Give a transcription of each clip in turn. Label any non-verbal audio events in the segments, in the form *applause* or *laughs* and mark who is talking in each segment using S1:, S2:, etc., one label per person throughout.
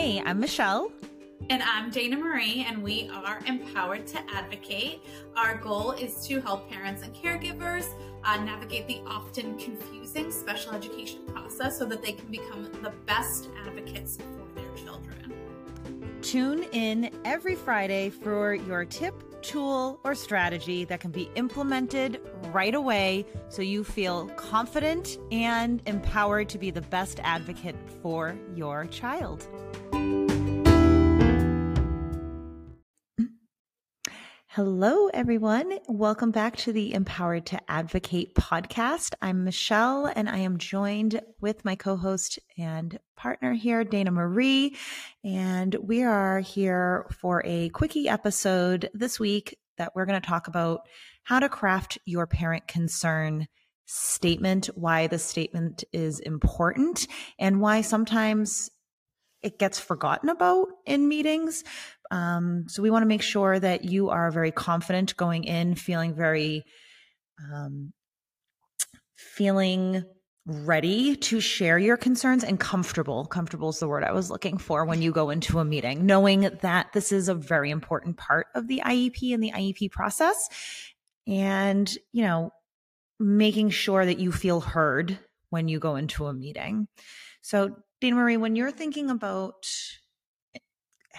S1: Hey, I'm Michelle.
S2: And I'm Dana Marie, and we are empowered to advocate. Our goal is to help parents and caregivers uh, navigate the often confusing special education process so that they can become the best advocates for their children.
S1: Tune in every Friday for your tip, tool, or strategy that can be implemented right away so you feel confident and empowered to be the best advocate for your child. Hello, everyone. Welcome back to the Empowered to Advocate podcast. I'm Michelle, and I am joined with my co host and partner here, Dana Marie. And we are here for a quickie episode this week that we're going to talk about how to craft your parent concern statement, why the statement is important, and why sometimes it gets forgotten about in meetings. Um, so we want to make sure that you are very confident going in, feeling very, um, feeling ready to share your concerns and comfortable. Comfortable is the word I was looking for when you go into a meeting, knowing that this is a very important part of the IEP and the IEP process. And, you know, making sure that you feel heard when you go into a meeting. So, Dana Marie, when you're thinking about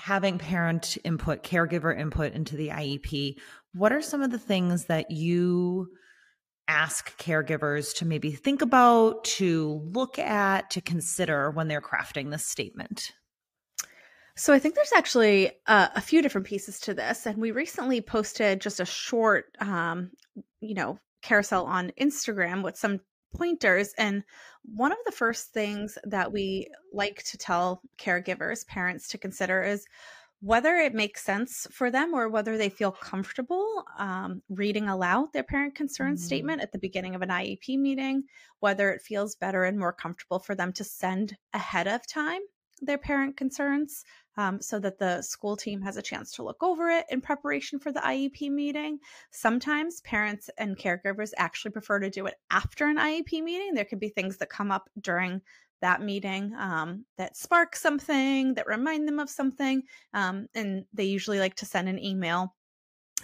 S1: having parent input, caregiver input into the IEP, what are some of the things that you ask caregivers to maybe think about, to look at, to consider when they're crafting this statement?
S3: So I think there's actually uh, a few different pieces to this, and we recently posted just a short, um, you know, carousel on Instagram with some pointers. And one of the first things that we like to tell caregivers, parents to consider is whether it makes sense for them or whether they feel comfortable um, reading aloud their parent concern mm-hmm. statement at the beginning of an IEP meeting, whether it feels better and more comfortable for them to send ahead of time their parent concerns um, so that the school team has a chance to look over it in preparation for the IEP meeting. Sometimes parents and caregivers actually prefer to do it after an IEP meeting. There could be things that come up during that meeting um, that spark something, that remind them of something. Um, and they usually like to send an email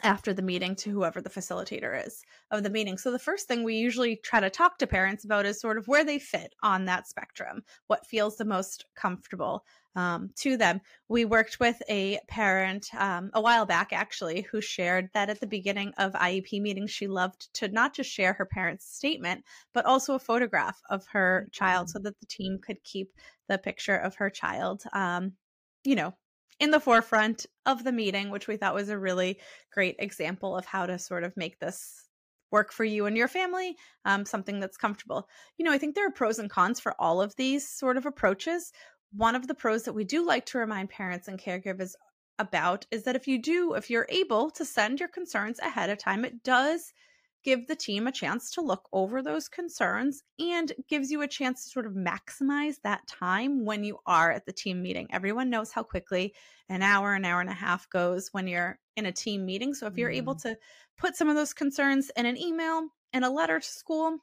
S3: after the meeting to whoever the facilitator is of the meeting. So the first thing we usually try to talk to parents about is sort of where they fit on that spectrum, what feels the most comfortable um, to them. We worked with a parent um, a while back, actually, who shared that at the beginning of IEP meetings, she loved to not just share her parent's statement, but also a photograph of her child so that the team could keep the picture of her child, um, you know, in the forefront of the meeting, which we thought was a really great example of how to sort of make this work for you and your family, um, something that's comfortable. You know, I think there are pros and cons for all of these sort of approaches. One of the pros that we do like to remind parents and caregivers about is that if you do, if you're able to send your concerns ahead of time, it does give the team a chance to look over those concerns and gives you a chance to sort of maximize that time when you are at the team meeting. Everyone knows how quickly an hour, an hour and a half goes when you're in a team meeting. So if you're mm. able to put some of those concerns in an email and a letter to school,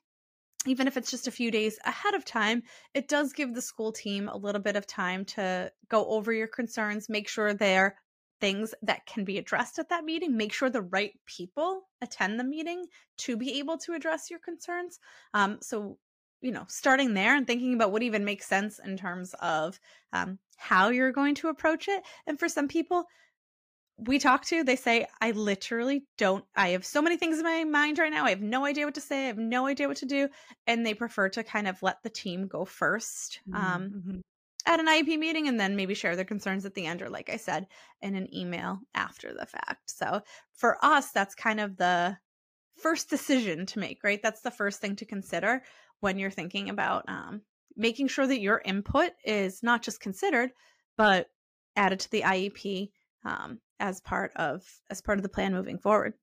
S3: even if it's just a few days ahead of time, it does give the school team a little bit of time to go over your concerns, make sure they're things that can be addressed at that meeting. Make sure the right people attend the meeting to be able to address your concerns. Um, so, you know, starting there and thinking about what even makes sense in terms of um, how you're going to approach it. And for some people, we talk to, they say, I literally don't, I have so many things in my mind right now. I have no idea what to say. I have no idea what to do. And they prefer to kind of let the team go 1st mm-hmm. Um, mm-hmm at an IEP meeting and then maybe share their concerns at the end, or like I said, in an email after the fact. So for us, that's kind of the first decision to make, right? That's the first thing to consider when you're thinking about um, making sure that your input is not just considered, but added to the IEP um, as part of as part of the plan moving forward.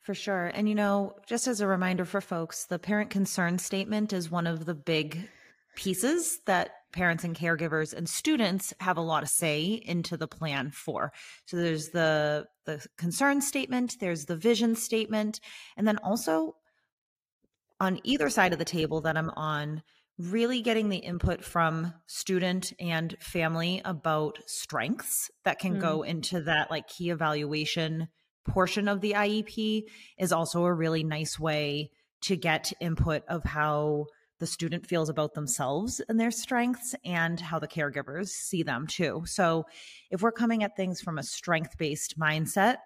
S1: For sure. And you know, just as a reminder for folks, the parent concern statement is one of the big pieces that parents and caregivers and students have a lot of say into the plan for. So there's the the concern statement, there's the vision statement, and then also on either side of the table that I'm on, really getting the input from student and family about strengths that can mm. go into that like key evaluation portion of the IEP is also a really nice way to get input of how the student feels about themselves and their strengths and how the caregivers see them too. So, if we're coming at things from a strength based mindset,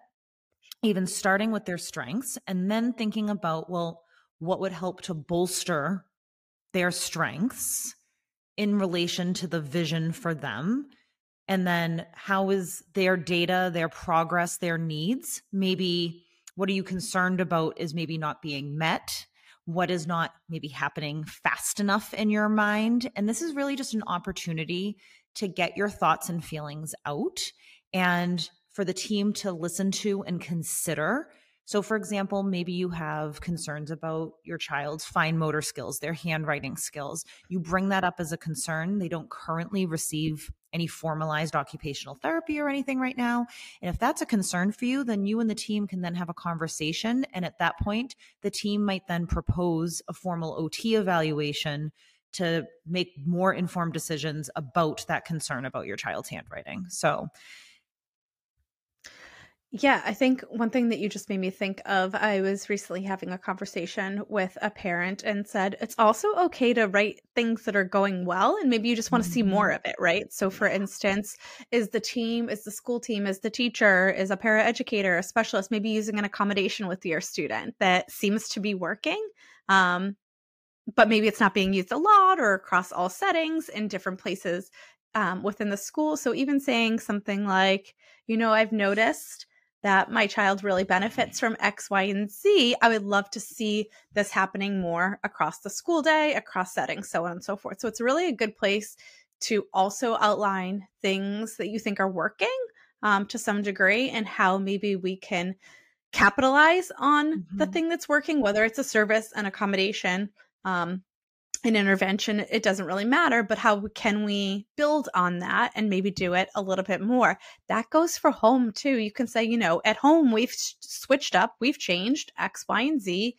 S1: even starting with their strengths and then thinking about, well, what would help to bolster their strengths in relation to the vision for them and then how is their data their progress their needs maybe what are you concerned about is maybe not being met what is not maybe happening fast enough in your mind and this is really just an opportunity to get your thoughts and feelings out and for the team to listen to and consider so, for example, maybe you have concerns about your child's fine motor skills, their handwriting skills. You bring that up as a concern. They don't currently receive any formalized occupational therapy or anything right now. And if that's a concern for you, then you and the team can then have a conversation. And at that point, the team might then propose a formal OT evaluation to make more informed decisions about that concern about your child's handwriting. So,
S3: yeah, I think one thing that you just made me think of, I was recently having a conversation with a parent and said it's also okay to write things that are going well and maybe you just want to see more mm-hmm. of it, right? So for instance, is the team, is the school team, is the teacher, is a paraeducator, a specialist maybe using an accommodation with your student that seems to be working? Um, but maybe it's not being used a lot or across all settings in different places um, within the school. So even saying something like, you know, I've noticed that my child really benefits from X, Y, and Z, I would love to see this happening more across the school day, across settings, so on and so forth. So it's really a good place to also outline things that you think are working um, to some degree and how maybe we can capitalize on mm-hmm. the thing that's working, whether it's a service, an accommodation, um, an intervention, it doesn't really matter, but how can we build on that and maybe do it a little bit more? That goes for home too. You can say, you know, at home, we've switched up, we've changed X, Y, and Z.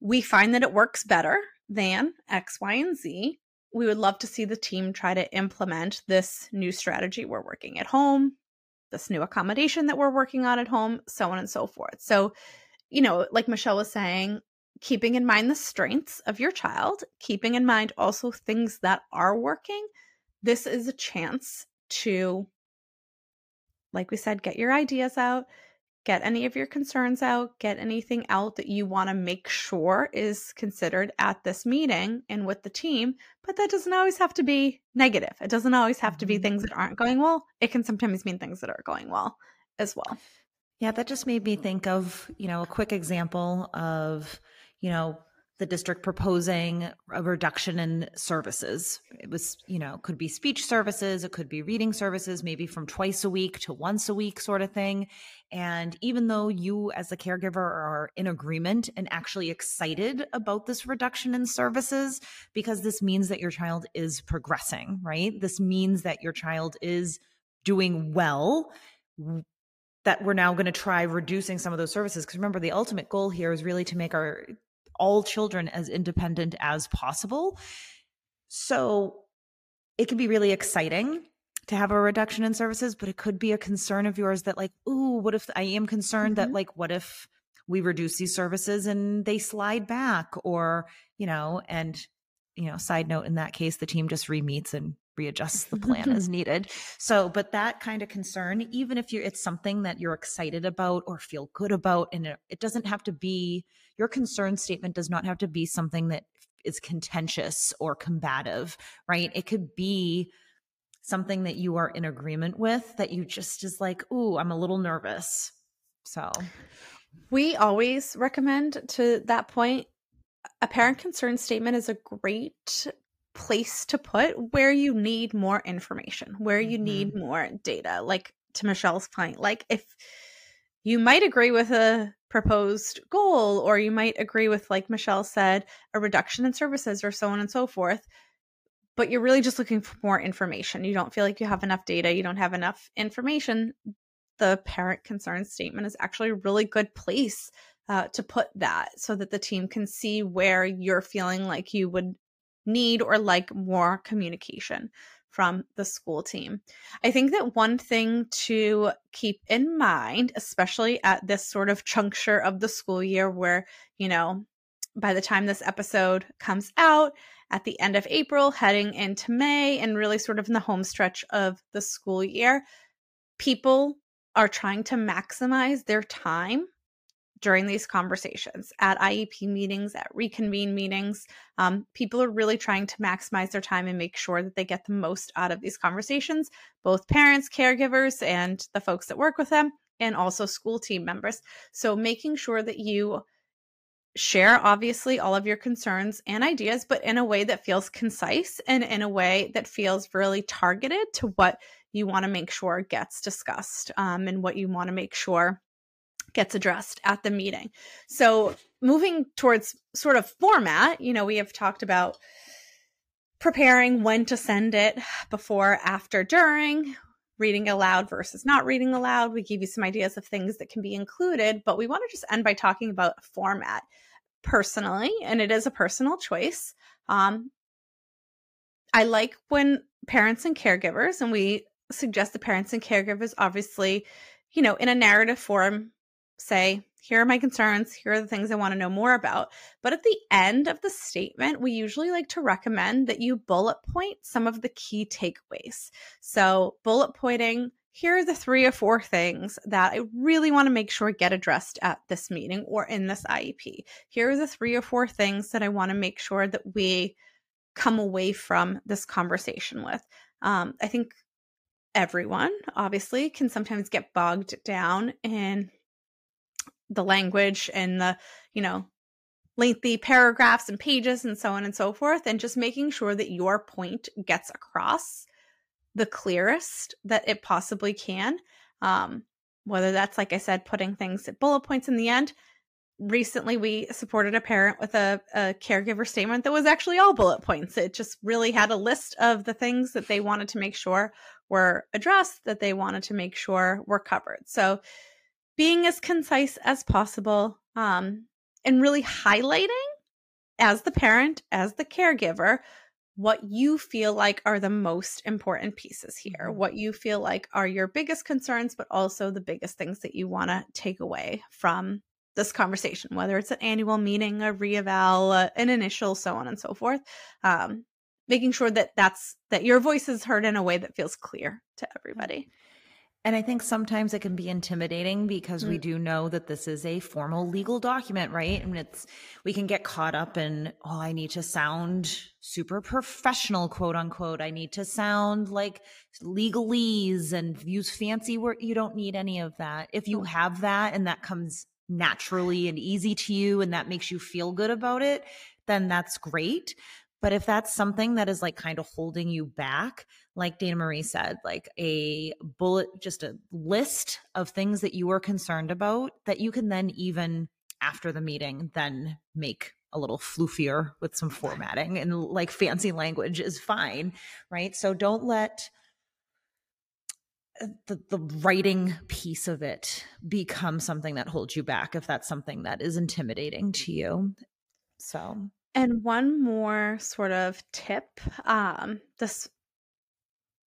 S3: We find that it works better than X, Y, and Z. We would love to see the team try to implement this new strategy we're working at home, this new accommodation that we're working on at home, so on and so forth. So, you know, like Michelle was saying, keeping in mind the strengths of your child, keeping in mind also things that are working, this is a chance to, like we said, get your ideas out, get any of your concerns out, get anything out that you want to make sure is considered at this meeting and with the team. But that doesn't always have to be negative. It doesn't always have to be mm-hmm. things that aren't going well. It can sometimes mean things that are going well as well.
S1: Yeah, that just made me think of, you know, a quick example of you know, the district proposing a reduction in services. It was, you know, could be speech services, it could be reading services, maybe from twice a week to once a week sort of thing. And even though you as the caregiver are in agreement and actually excited about this reduction in services, because this means that your child is progressing, right? This means that your child is doing well that we're now going to try reducing some of those services because remember the ultimate goal here is really to make our all children as independent as possible. So it can be really exciting to have a reduction in services, but it could be a concern of yours that, like, ooh, what if I am concerned mm-hmm. that, like, what if we reduce these services and they slide back? Or, you know, and, you know, side note in that case, the team just re meets and readjusts the plan as *laughs* needed. So, but that kind of concern, even if you're, it's something that you're excited about or feel good about, and it, it doesn't have to be, your concern statement does not have to be something that is contentious or combative, right? It could be something that you are in agreement with that you just is like, ooh, I'm a little nervous. So,
S3: we always recommend to that point a parent concern statement is a great place to put where you need more information, where you mm-hmm. need more data. Like to Michelle's point, like if you might agree with a proposed goal, or you might agree with, like Michelle said, a reduction in services or so on and so forth, but you're really just looking for more information. You don't feel like you have enough data, you don't have enough information. The parent concern statement is actually a really good place uh, to put that so that the team can see where you're feeling like you would need or like more communication from the school team. I think that one thing to keep in mind, especially at this sort of juncture of the school year where, you know, by the time this episode comes out at the end of April, heading into May, and really sort of in the home stretch of the school year, people are trying to maximize their time during these conversations at IEP meetings, at reconvene meetings. Um, people are really trying to maximize their time and make sure that they get the most out of these conversations, both parents, caregivers, and the folks that work with them, and also school team members. So, making sure that you share obviously all of your concerns and ideas, but in a way that feels concise and in a way that feels really targeted to what you want to make sure gets discussed um, and what you want to make sure gets addressed at the meeting. So, moving towards sort of format, you know, we have talked about preparing when to send it before, after, during, reading aloud versus not reading aloud. We give you some ideas of things that can be included, but we want to just end by talking about format personally, and it is a personal choice. Um, I like when parents and caregivers, and we suggest the parents and caregivers obviously, you know, in a narrative form say, here are my concerns, here are the things I want to know more about. But at the end of the statement, we usually like to recommend that you bullet point some of the key takeaways. So, bullet pointing, here are the three or four things that I really want to make sure get addressed at this meeting or in this IEP. Here are the three or four things that I want to make sure that we come away from this conversation with. Um, I think everyone obviously can sometimes get bogged down in the language and the, you know, lengthy paragraphs and pages and so on and so forth, and just making sure that your point gets across the clearest that it possibly can. Um, whether that's, like I said, putting things at bullet points in the end. Recently, we supported a parent with a, a caregiver statement that was actually all bullet points. It just really had a list of the things that they wanted to make sure were addressed, that they wanted to make sure were covered. So, being as concise as possible um, and really highlighting as the parent, as the caregiver, what you feel like are the most important pieces here, mm-hmm. what you feel like are your biggest concerns, but also the biggest things that you want to take away from this conversation, whether it's an annual meeting, a reeval, uh, an initial, so on and so forth. Um, making sure that that's that your voice is heard in a way that feels clear to everybody.
S1: And I think sometimes it can be intimidating because mm. we do know that this is a formal legal document, right? And it's, we can get caught up in, oh, I need to sound super professional, quote unquote. I need to sound like legalese and use fancy word. You don't need any of that. If you have that and that comes naturally and easy to you and that makes you feel good about it, then that's great. But if that's something that is like kind of holding you back, like Dana Marie said, like a bullet, just a list of things that you are concerned about that you can then even after the meeting then make a little floofier with some formatting and like fancy language is fine, right? So don't let uh, the, the writing piece of it become something that holds you back if that's something that is intimidating to you. So
S3: and one more sort of tip. Um, this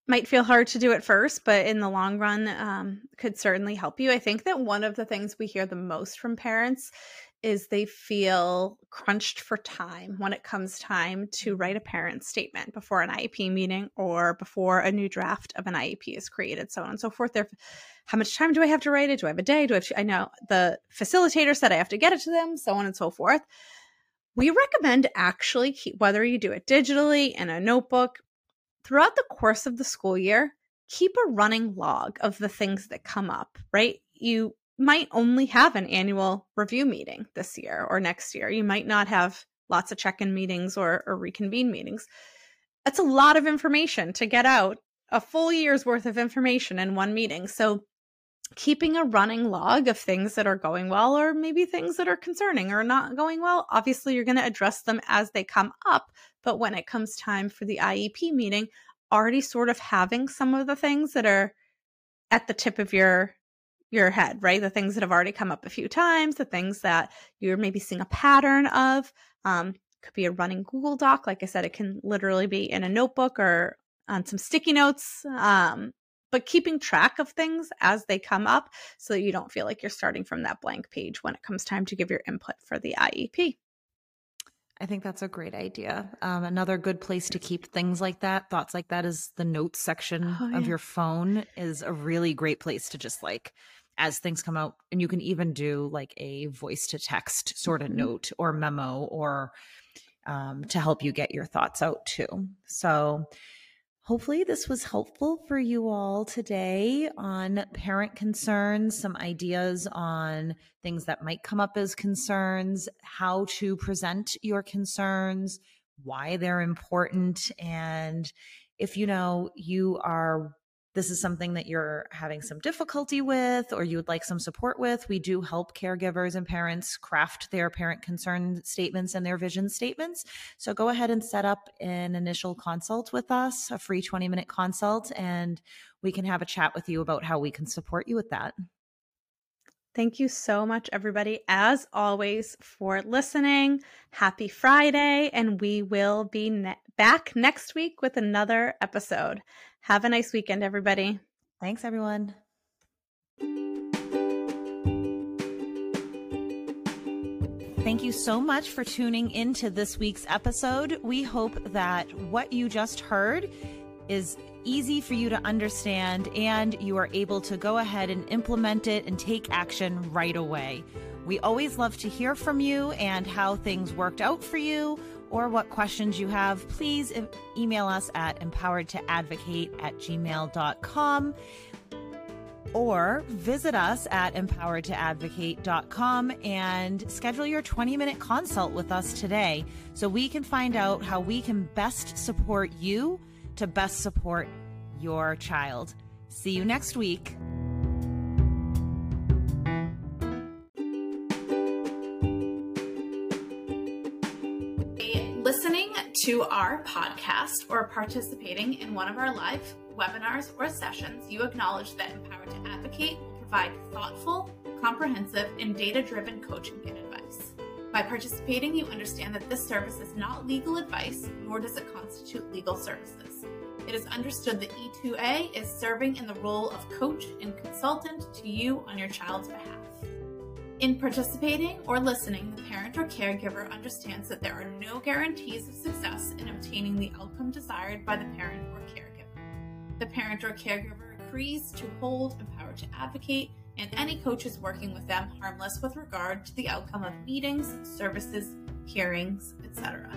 S3: might feel hard to do at first, but in the long run, um, could certainly help you. I think that one of the things we hear the most from parents is they feel crunched for time when it comes time to write a parent statement before an IEP meeting or before a new draft of an IEP is created, so on and so forth. There, how much time do I have to write it? Do I have a day? Do I have to, I know the facilitator said I have to get it to them, so on and so forth. We recommend actually keep, whether you do it digitally in a notebook throughout the course of the school year, keep a running log of the things that come up, right? You might only have an annual review meeting this year or next year. You might not have lots of check in meetings or, or reconvene meetings. That's a lot of information to get out, a full year's worth of information in one meeting. So, keeping a running log of things that are going well or maybe things that are concerning or not going well, obviously, you're going to address them as they come up. But when it comes time for the IEP meeting, already sort of having some of the things that are at the tip of your your head, right? The things that have already come up a few times, the things that you're maybe seeing a pattern of. Um, could be a running Google Doc. Like I said, it can literally be in a notebook or on some sticky notes. Um, but keeping track of things as they come up so that you don't feel like you're starting from that blank page when it comes time to give your input for the IEP.
S1: I think that's a great idea. Um, another good place to keep things like that, thoughts like that, is the notes section oh, yeah. of your phone. Is a really great place to just like as things come out, and you can even do like a voice to text sort of mm-hmm. note or memo or um, to help you get your thoughts out too. So Hopefully, this was helpful for you all today on parent concerns, some ideas on things that might come up as concerns, how to present your concerns, why they're important. And if you know you are this is something that you're having some difficulty with or you would like some support with, we do help caregivers and parents craft their parent concern statements and their vision statements. So go ahead and set up an initial consult with us, a free 20 minute consult, and we can have a chat with you about how we can support you with that.
S3: Thank you so much, everybody, as always, for listening. Happy Friday, and we will be ne- back next week with another episode. Have a nice weekend, everybody.
S1: Thanks, everyone. Thank you so much for tuning into this week's episode. We hope that what you just heard is easy for you to understand and you are able to go ahead and implement it and take action right away. We always love to hear from you and how things worked out for you or what questions you have, please email us at empoweredtoadvocate at gmail.com or visit us at empoweredtoadvocate.com and schedule your 20 minute consult with us today so we can find out how we can best support you to best support your child. See you next week.
S2: Listening to our podcast or participating in one of our live webinars or sessions, you acknowledge that Empowered to Advocate will provide thoughtful, comprehensive, and data driven coaching and. By participating, you understand that this service is not legal advice, nor does it constitute legal services. It is understood that E2A is serving in the role of coach and consultant to you on your child's behalf. In participating or listening, the parent or caregiver understands that there are no guarantees of success in obtaining the outcome desired by the parent or caregiver. The parent or caregiver agrees to hold Empowered to Advocate and any coaches working with them harmless with regard to the outcome of mm. meetings, services, hearings, etc.